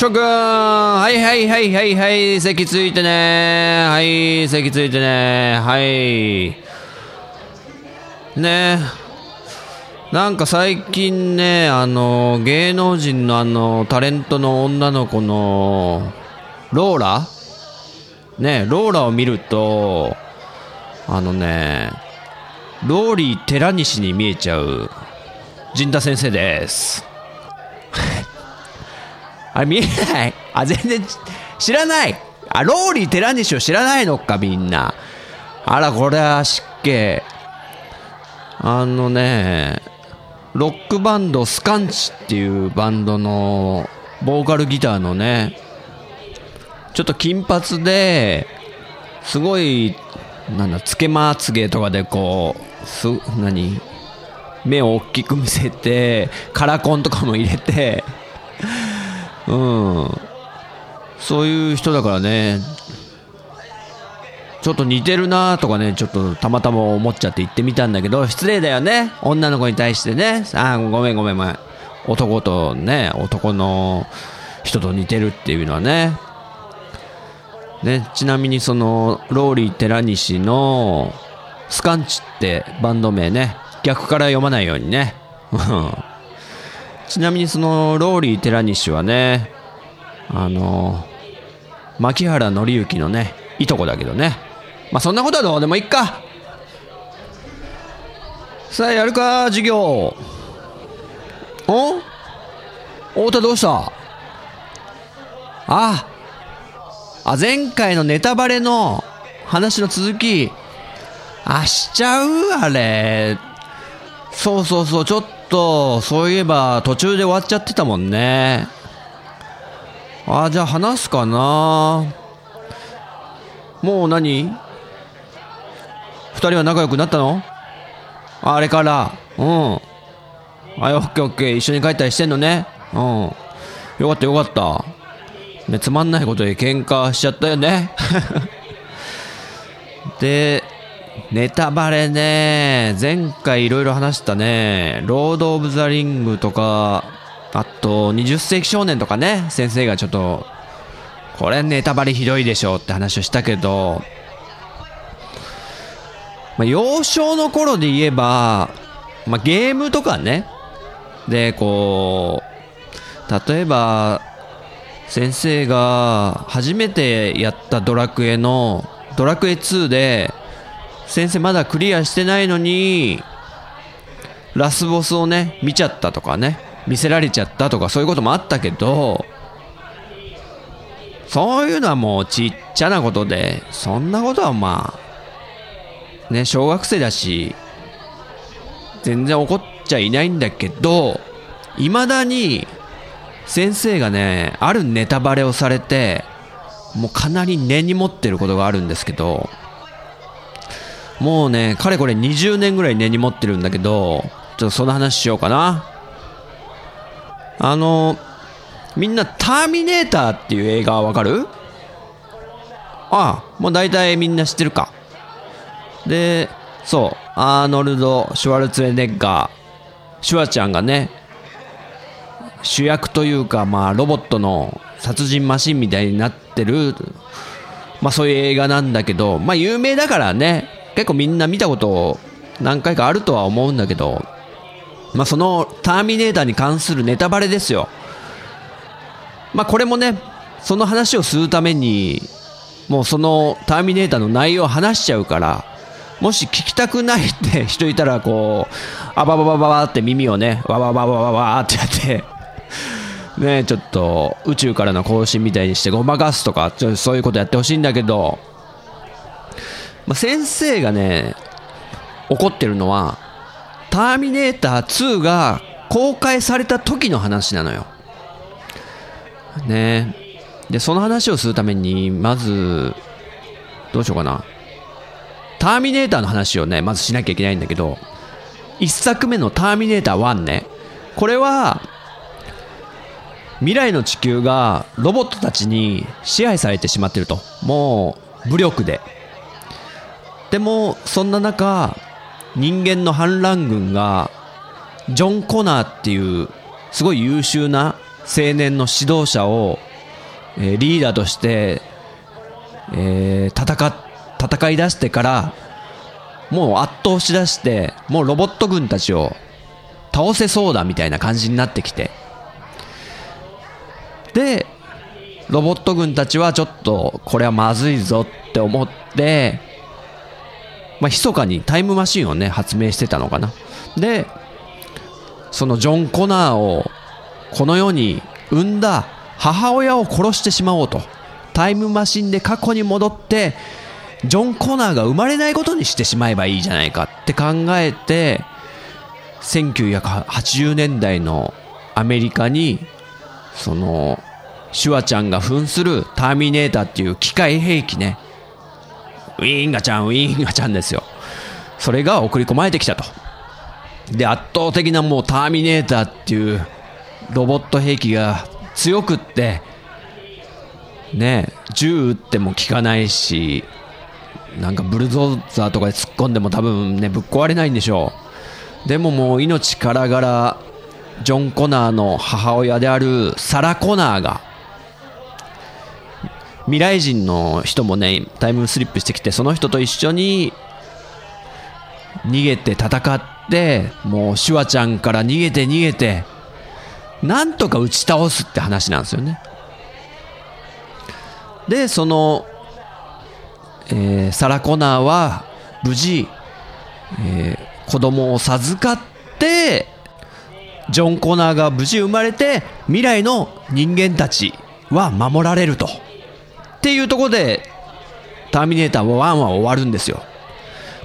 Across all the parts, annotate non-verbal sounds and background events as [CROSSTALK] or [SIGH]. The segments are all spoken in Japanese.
諸君はいはいはいはいはい席ついてね。はい席ついてね。はい。ね。なんか最近ねあの芸能人のあのタレントの女の子のローラ？ねローラを見るとあのねローリー寺西に見えちゃう陣田先生です。あ見えないあ、全然知らないあ、ローリー寺西を知らないのか、みんな。あら、これは失敬。あのね、ロックバンドスカンチっていうバンドのボーカルギターのね、ちょっと金髪で、すごい、なんだ、つけまつげとかでこう、す、何目を大きく見せてカラコンとかも入れてうん。そういう人だからね。ちょっと似てるなとかねちょっとたまたま思っちゃって言ってみたんだけど失礼だよね。女の子に対してね。あごめんごめんごめん。男とね男の人と似てるっていうのはね。ねちなみにそのローリー寺西のスカンチってバンド名ね。逆から読まないようにね。ちなみにそのローリー寺西はね、あの、牧原紀之のね、いとこだけどね。まあそんなことはどうでもいいか。さあやるか、授業。お？太田どうした？あ、あ、前回のネタバレの話の続き、あ、しちゃう？あれ。そうそうそう、ちょっと、そういえば途中で終わっちゃってたもんね。ああ、じゃあ話すかな。もう何？二人は仲良くなったの？あれから。うん。あ、オッケーオッケー。一緒に帰ったりしてんのね。うん。よかったよかった。ね、つまんないことで喧嘩しちゃったよね。[LAUGHS] で、ネタバレね、前回いろいろ話したね、ロード・オブ・ザ・リングとか、あと、20世紀少年とかね、先生がちょっと、これネタバレひどいでしょって話をしたけど、まあ、幼少の頃で言えば、まあ、ゲームとかね、で、こう、例えば、先生が初めてやったドラクエの、ドラクエ2で、先生まだクリアしてないのに、ラスボスをね、見ちゃったとかね、見せられちゃったとかそういうこともあったけど、そういうのはもうちっちゃなことで、そんなことはまあ、ね、小学生だし、全然怒っちゃいないんだけど、未だに先生がね、あるネタバレをされて、もうかなり根に持ってることがあるんですけど、もうね、かれこれ20年ぐらい根に持ってるんだけど、ちょっとその話しようかな。あの、みんなターミネーターっていう映画わかる？ああ、もう大体みんな知ってるか。で、そう、アーノルド・シュワルツェネッガー、シュワちゃんがね、主役というか、まあ、ロボットの殺人マシンみたいになってる、まあ、そういう映画なんだけど、まあ、有名だからね、結構みんな見たこと何回かあるとは思うんだけど、まあ、そのターミネーターに関するネタバレですよ。まあ、これもね、その話をするために、もうそのターミネーターの内容を話しちゃうから、もし聞きたくないって人いたら、こう、あばばばばばって耳をね、わわわわわわってやって、ね、ちょっと宇宙からの更新みたいにしてごまかすとか、ちょそういうことやってほしいんだけど、まあ、先生がね、怒ってるのは、ターミネーター2が公開された時の話なのよ。ねで、その話をするために、まず、どうしようかな。ターミネーターの話をね、まずしなきゃいけないんだけど、1作目のターミネーター1ね。これは、未来の地球がロボットたちに支配されてしまってると。もう、武力で。でも、そんな中、人間の反乱軍が、ジョン・コナーっていう、すごい優秀な青年の指導者を、えー、リーダーとして、えー、戦、戦い出してから、もう圧倒しだして、もうロボット軍たちを倒せそうだみたいな感じになってきて。で、ロボット軍たちはちょっとこれはまずいぞって思って、まあ、密かにタイムマシンをね、発明してたのかな。で、そのジョン・コナーをこの世に産んだ母親を殺してしまおうと。タイムマシンで過去に戻って、ジョン・コナーが生まれないことにしてしまえばいいじゃないかって考えて、1980年代のアメリカに、その、シュワちゃんが扮するターミネーターっていう機械兵器ね。ウィーンガちゃん、ウィーンガちゃんですよ。それが送り込まれてきたと。で、圧倒的なもうターミネーターっていうロボット兵器が強くって、ね、銃撃っても効かないし、なんかブルゾーザーとかで突っ込んでも多分ね、ぶっ壊れないんでしょう。でももう命からがら、ジョン・コナーの母親であるサラ・コナーが、未来人の人もね、タイムスリップしてきて、その人と一緒に逃げて戦って、もうシュワちゃんから逃げて逃げて、なんとか打ち倒すって話なんですよね。で、その、えー、サラ・コナーは無事、えー、子供を授かって、ジョン・コナーが無事生まれて、未来の人間たちは守られると。っていうところで、ターミネーター1は終わるんですよ。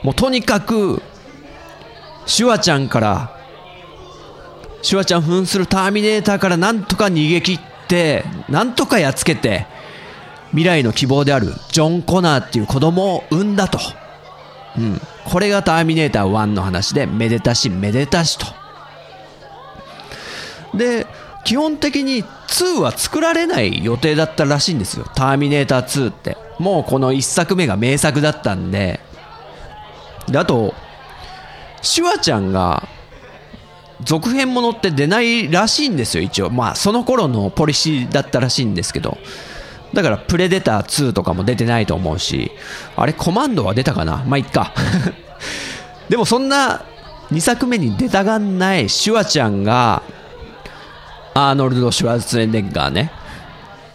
もうとにかく、シュワちゃんからシュワちゃん扮するターミネーターからなんとか逃げ切って、なんとかやっつけて、未来の希望であるジョン・コナーっていう子供を産んだと。うん。これがターミネーター1の話で、めでたしめでたしと。で、基本的に2は作られない予定だったらしいんですよ。ターミネーター2って。もうこの1作目が名作だったんで。で、あと、シュワちゃんが続編ものって出ないらしいんですよ、一応。まあ、その頃のポリシーだったらしいんですけど。だから、プレデター2とかも出てないと思うし、あれ、コマンドは出たかな？まあ、いっか。[LAUGHS] でも、そんな2作目に出たがんないシュワちゃんが、アーノルド・シュワルツェネッガーね、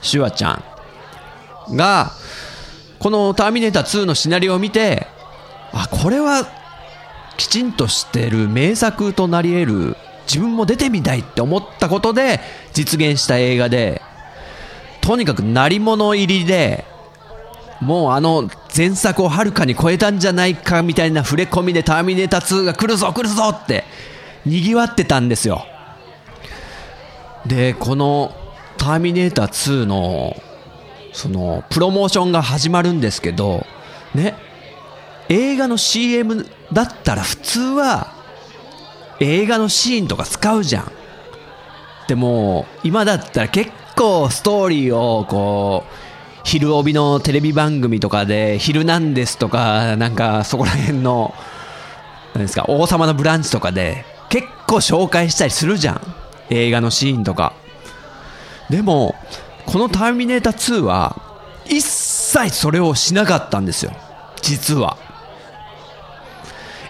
シュワちゃんが、このターミネーター2のシナリオを見て、あ、これはきちんとしてる名作となり得る。自分も出てみたいって思ったことで実現した映画でとにかく鳴り物入りでもうあの前作をはるかに超えたんじゃないかみたいな触れ込みでターミネーター2が来るぞ来るぞって賑わってたんですよ。でこのターミネーター2のそのプロモーションが始まるんですけどね映画の CM だったら普通は映画のシーンとか使うじゃん。でも、今だったら結構ストーリーをこう、昼帯のテレビ番組とかで、昼なんですとか、なんかそこら辺の、何ですか、王様のブランチとかで、結構紹介したりするじゃん。映画のシーンとか。でも、このターミネーター2は、一切それをしなかったんですよ。実は。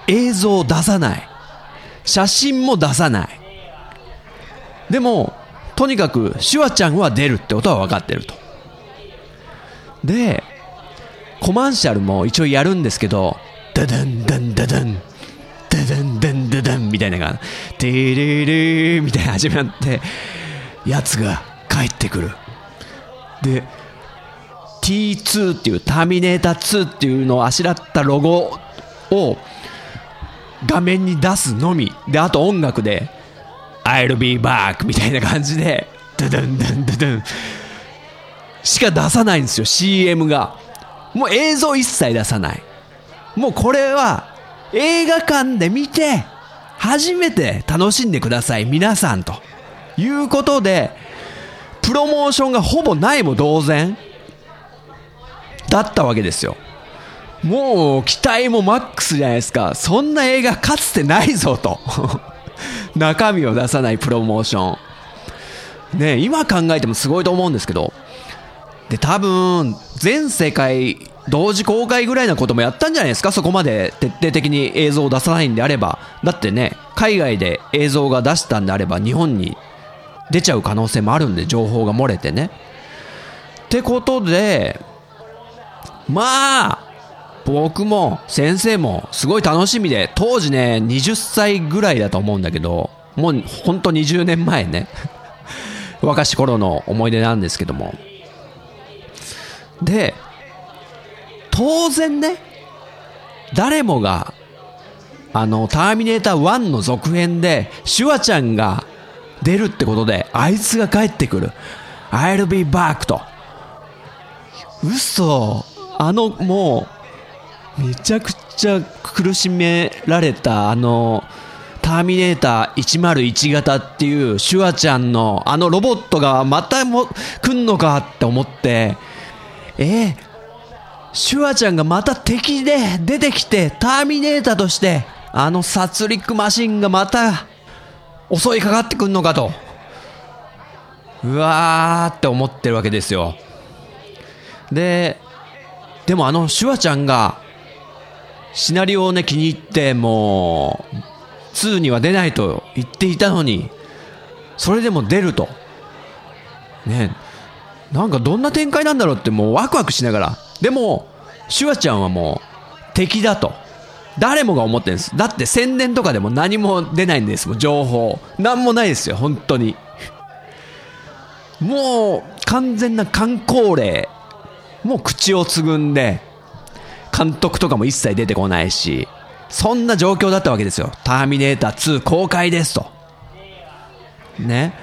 映像を出さない。写真も出さない。でも、とにかく、シュワちゃんは出るってことは分かってると。で、コマーシャルも一応やるんですけど、ダダンダンダダン、ダダンダンダダンみたいなのが、テレレーみたいな始まって、やつが帰ってくる。で、T2 っていうターミネーター2っていうのをあしらったロゴを画面に出すのみ。で、あと音楽で、I'll be back みたいな感じで、ダダンダンダダンしか出さないんですよ、CM が。もう映像一切出さない。もうこれは映画館で見て、初めて楽しんでください、皆さんと。いうことで、プロモーションがほぼないも同然だったわけですよ。もう期待もマックスじゃないですか。そんな映画かつてないぞと。[LAUGHS] 中身を出さないプロモーション。ね今考えてもすごいと思うんですけど。で、多分、全世界同時公開ぐらいなこともやったんじゃないですか？そこまで徹底的に映像を出さないんであれば。だってね、海外で映像が出したんであれば日本に出ちゃう可能性もあるんで、情報が漏れてね。ってことで、まあ、僕も先生もすごい楽しみで、当時ね、20歳ぐらいだと思うんだけど、もうほんと20年前ね。[LAUGHS] 若し頃の思い出なんですけども。で、当然ね、誰もが、あの、ターミネーター1の続編で、シュワちゃんが出るってことで、あいつが帰ってくる。I'll be back と。嘘。あの、もう、めちゃくちゃ苦しめられた、あの、ターミネーター101型っていうシュワちゃんのあのロボットがまたも来んのかって思って、えー、シュワちゃんがまた敵で出てきてターミネーターとしてあの殺戮マシンがまた襲いかかってくんのかと。うわーって思ってるわけですよ。で、でもあのシュワちゃんが、シナリオをね、気に入って、もう、2には出ないと言っていたのに、それでも出ると。ねなんかどんな展開なんだろうってもうワクワクしながら。でも、シュワちゃんはもう敵だと。誰もが思ってるんです。だって宣伝とかでも何も出ないんですもん、情報。何もないですよ、本当に。もう完全な観光例もう口をつぐんで、監督とかも一切出てこないし、そんな状況だったわけですよ。ターミネーター2公開ですと。ね。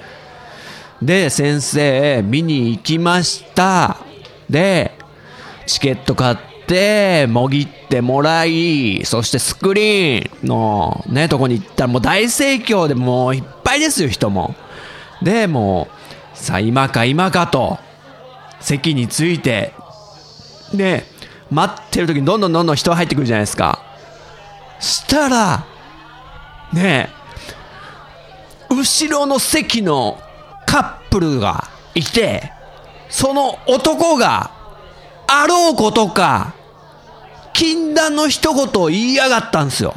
で、先生、見に行きました。で、チケット買って、もぎってもらい、そしてスクリーンのね、とこに行ったらもう大盛況でもういっぱいですよ、人も。で、もう、さあ今か今かと、席についてで、待ってる時にどんどんどんどん人が入ってくるじゃないですか。したら、ね後ろの席のカップルがいて、その男が、あろうことか、禁断の一言を言いやがったんですよ。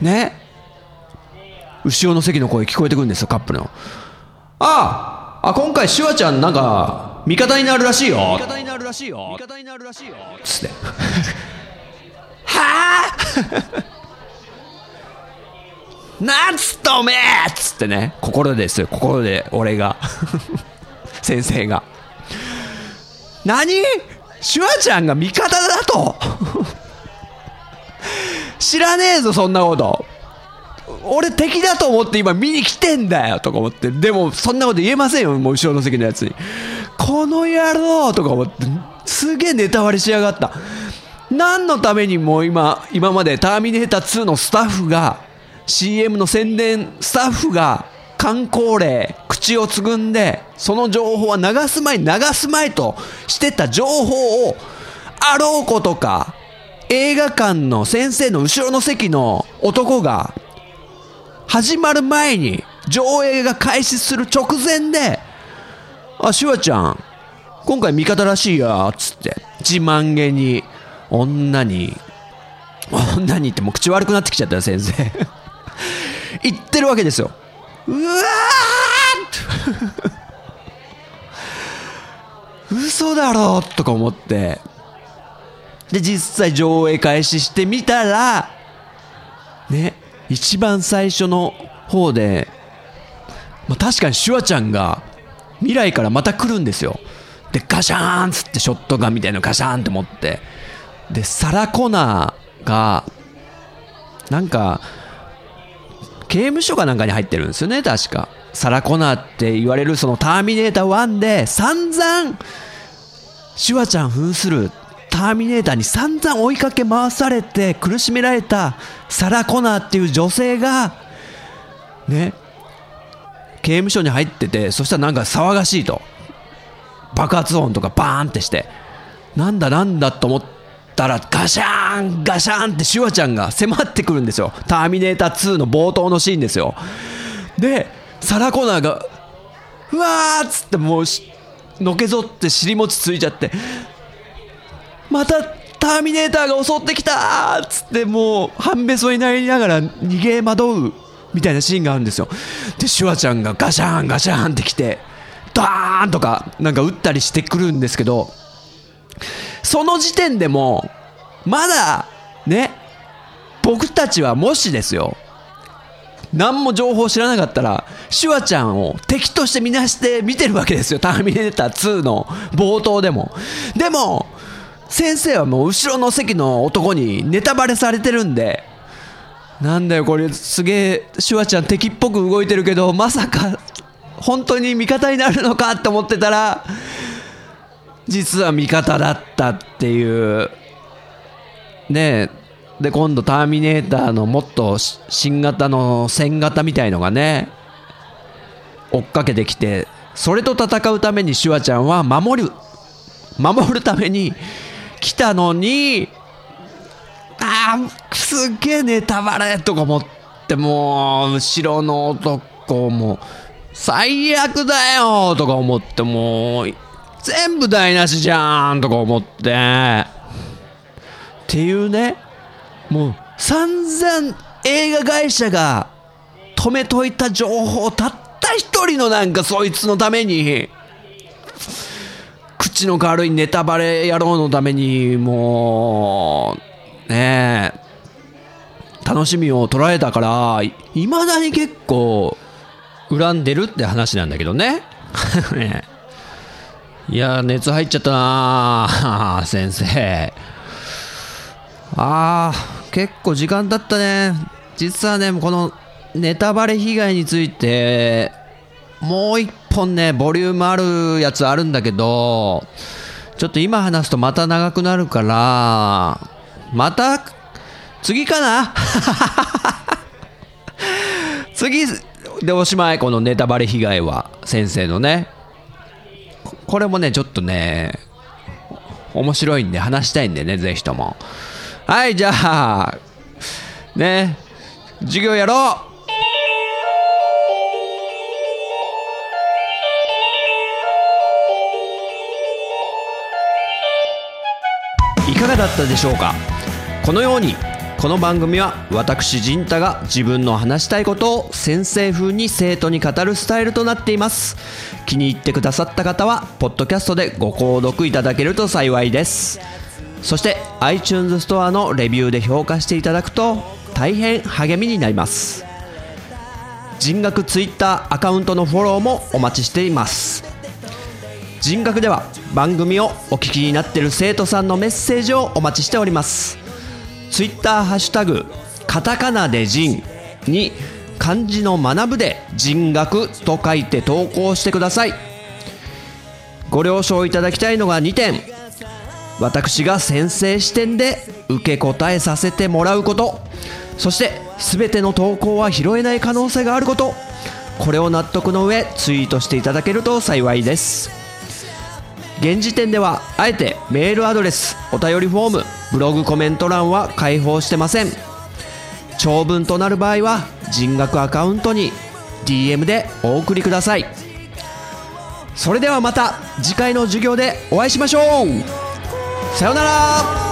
ね？後ろの席の声聞こえてくるんですよ、カップルの。ああ、あ、今回シュワちゃんなんか、味方になるらしいよ。味方になるらしいよ。味方になるらしいよ。つって。[LAUGHS] はあなんつったおめえつってね。心ですよ。心で俺が。[LAUGHS] 先生が何？シュワちゃんが味方だと知らねえぞそんなこと俺敵だと思って今見に来てんだよとか思って。でもそんなこと言えませんよ、もう後ろの席のやつに。この野郎とか思って、すげえネタ割りしやがった。何のためにもう今、今までターミネーター2のスタッフが、CM の宣伝スタッフが、観光例、口をつぐんで、その情報は流す前に流す前としてた情報を、あろうことか、映画館の先生の後ろの席の男が、始まる前に、上映が開始する直前で、あ、シュワちゃん、今回味方らしいや、つって、自慢げに、女に、女にってもう口悪くなってきちゃったよ、先生。[LAUGHS] 言ってるわけですよ。うわー [LAUGHS] 嘘だろとか思って。で、実際上映開始してみたら、ね、一番最初の方で、まあ、確かにシュワちゃんが未来からまた来るんですよ。で、ガシャーンっつってショットガンみたいなのガシャーンって持って。で、サラ・コナーが、なんか、刑務所かなんかに入ってるんですよね、確か。サラ・コナーって言われるそのターミネーター1で散々、シュワちゃん扮するターミネーターに散々追いかけ回されて苦しめられたサラ・コナーっていう女性が、ね、刑務所に入ってて、そしたらなんか騒がしいと。爆発音とかバーンってして、なんだなんだと思ってたら、ガシャーンガシャーンってシュワちゃんが迫ってくるんですよ。ターミネーター2の冒頭のシーンですよ。で、サラ・コナーが、うわーっつってもう、のけぞって尻餅ついちゃって、またターミネーターが襲ってきたっつってもう半べそになりながら逃げ惑うみたいなシーンがあるんですよでシュワちゃんがガシャーンガシャーンってきてダーンとかなんか撃ったりしてくるんですけどその時点でもまだね僕たちはもしですよ何も情報知らなかったら、シュワちゃんを敵として見なして見てるわけですよ。ターミネーター2の冒頭でも。でも、先生はもう後ろの席の男にネタバレされてるんで、なんだよこれすげえシュワちゃん敵っぽく動いてるけどまさか本当に味方になるのかって思ってたら実は味方だったっていう。ねで今度ターミネーターのもっと新型の1000型みたいのがね追っかけてきてそれと戦うためにシュワちゃんは守る。守るために来たのに、ああ、すっげえネタバレとか思って、もう、後ろの男も、最悪だよとか思って、もう、全部台無しじゃんとか思って、っていうね、もう、散々映画会社が止めといた情報たった一人のなんかそいつのために、口の軽いネタバレ野郎のために、もう、ねえ、楽しみを捉えたから、いまだに結構、恨んでるって話なんだけどね。[LAUGHS] いや、熱入っちゃったな [LAUGHS] 先生。ああ、結構時間経ったね。実はね、このネタバレ被害について、もう一本ね、ボリュームあるやつあるんだけど、ちょっと今話すとまた長くなるから、また、次かな？[LAUGHS] 次でおしまい、このネタバレ被害は、先生のね。これもね、ちょっとね、面白いんで話したいんでね、ぜひとも。はい、じゃあ、ね、授業やろういかがだったでしょうか？このようにこの番組は私陣太が自分の話したいことを先生風に生徒に語るスタイルとなっています。気に入ってくださった方はポッドキャストでご購読いただけると幸いです。そして iTunes ストアのレビューで評価していただくと大変励みになります。人学 Twitter アカウントのフォローもお待ちしています。人格では番組をお聞きになっている生徒さんのメッセージをお待ちしております。ツイッターハッシュタグカタカナで人に漢字の学ぶで人学と書いて投稿してください。ご了承いただきたいのが2点。私が先生視点で受け答えさせてもらうこと。そして全ての投稿は拾えない可能性があること。これを納得の上ツイートしていただけると幸いです。現時点ではあえてメールアドレスお便りフォームブログコメント欄は開放してません。長文となる場合は人格アカウントに DM でお送りください。それではまた次回の授業でお会いしましょう。さようなら。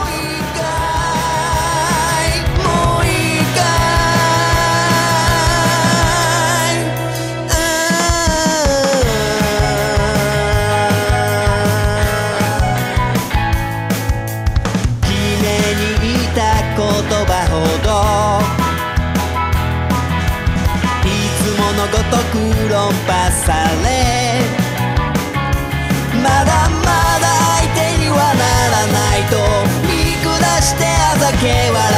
論破されまだまだ相手にはならないと見下してあざけ笑